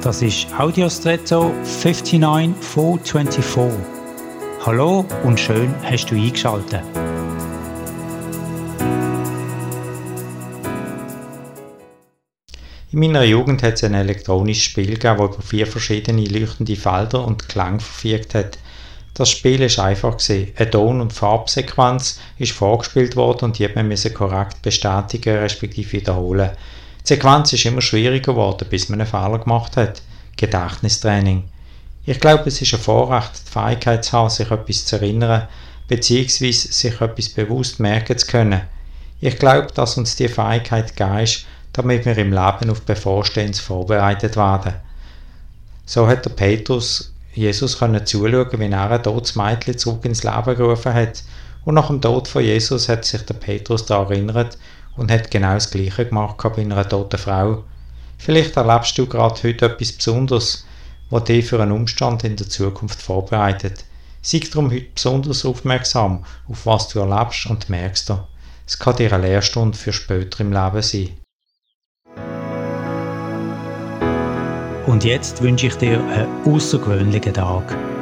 Das ist Audiostretto 59424. Hallo und schön hast du eingeschaltet. In meiner Jugend hat es ein elektronisches Spiel gegeben, das über vier verschiedene leuchtende Felder und Klang verfügt hat. Das Spiel ist einfach gewesen. Eine Ton- und Farbsequenz ist vorgespielt worden und die hat man korrekt bestätigen respektive wiederholen. Die Sequenz ist immer schwieriger geworden, bis man einen Fehler gemacht hat. Gedächtnistraining. Ich glaube, es ist ein Vorrecht, die Fähigkeit zu haben, sich etwas zu erinnern, bzw. sich etwas bewusst merken zu können. Ich glaube, dass uns die Fähigkeit gegeben ist, damit wir im Leben auf Bevorstehendes vorbereitet werden. So hat der Petrus Jesus können zuschauen, wie er ein totes Mädchen zurück ins Leben gerufen hat. Und nach dem Tod von Jesus hat sich der Petrus daran erinnert und hat genau das Gleiche gemacht bei einer toten Frau. Vielleicht erlebst du gerade heute etwas Besonderes, was dich für einen Umstand in der Zukunft vorbereitet. Sei darum heute besonders aufmerksam, auf was du erlebst und merkst. Es kann dir eine Lehrstunde für später im Leben sein. Und jetzt wünsche ich dir einen außergewöhnlichen Tag.